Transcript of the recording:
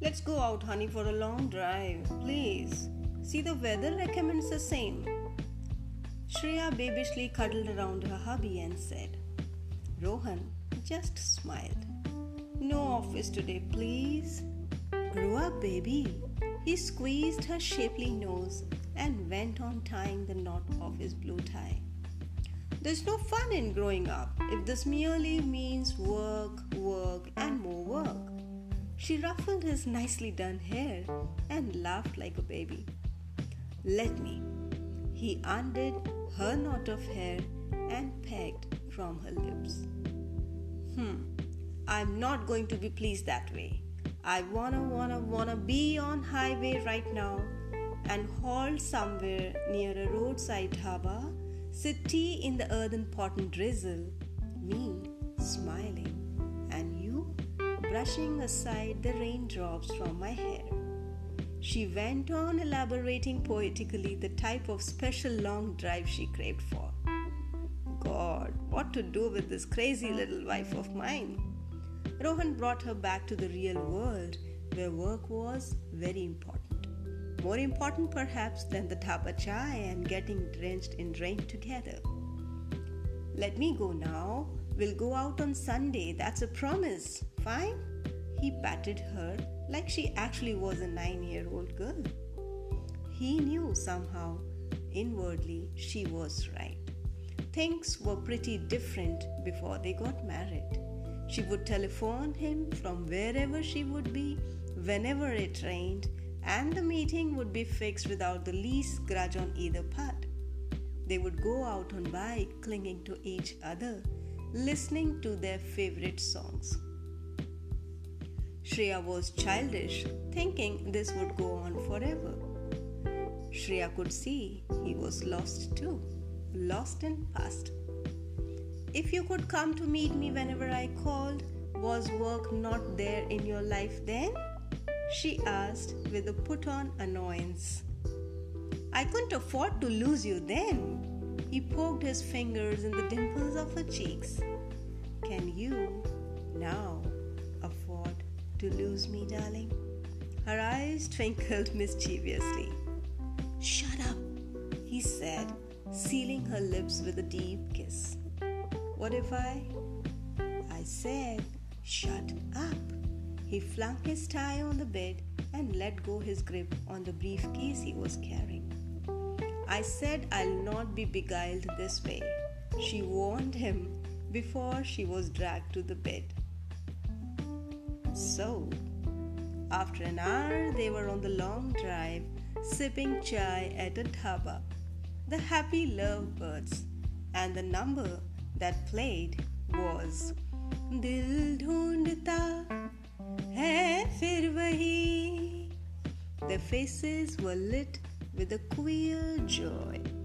Let's go out, honey, for a long drive, please. See, the weather recommends the same. Shreya babishly cuddled around her hubby and said, Rohan just smiled. No office today, please. Grow up, baby. He squeezed her shapely nose and went on tying the knot of his blue tie. There's no fun in growing up if this merely means work, work, and more work. She ruffled his nicely done hair and laughed like a baby. Let me. He undid her knot of hair and pegged from her lips. Hmm, I'm not going to be pleased that way. I wanna, wanna, wanna be on highway right now and halt somewhere near a roadside dhaba, sit tea in the earthen pot and drizzle, me smiling, brushing aside the raindrops from my hair. She went on elaborating poetically the type of special long drive she craved for. God, what to do with this crazy little wife of mine? Rohan brought her back to the real world where work was very important. More important, perhaps, than the dhaba chai and getting drenched in rain together. Let me go now. We'll go out on Sunday. That's a promise. Fine? He patted her like she actually was a nine year old girl. He knew somehow, inwardly, she was right. Things were pretty different before they got married. She would telephone him from wherever she would be, whenever it rained, and the meeting would be fixed without the least grudge on either part. They would go out on bike, clinging to each other, listening to their favorite songs. Shreya was childish, thinking this would go on forever. Shreya could see he was lost too, lost in past. If you could come to meet me whenever I called, was work not there in your life then? She asked with a put on annoyance. I couldn't afford to lose you then. He poked his fingers in the dimples of her cheeks. Can you now afford to lose me, darling? Her eyes twinkled mischievously. Shut up, he said, sealing her lips with a deep kiss. What if I? I said, shut up. He flung his tie on the bed and let go his grip on the briefcase he was carrying. I said I'll not be beguiled this way, she warned him before she was dragged to the bed. So, after an hour, they were on the long drive, sipping chai at a dhaba. The happy lovebirds, and the number that played was Dil Dhundta Hai Fir Wahi. Their faces were lit with a queer joy.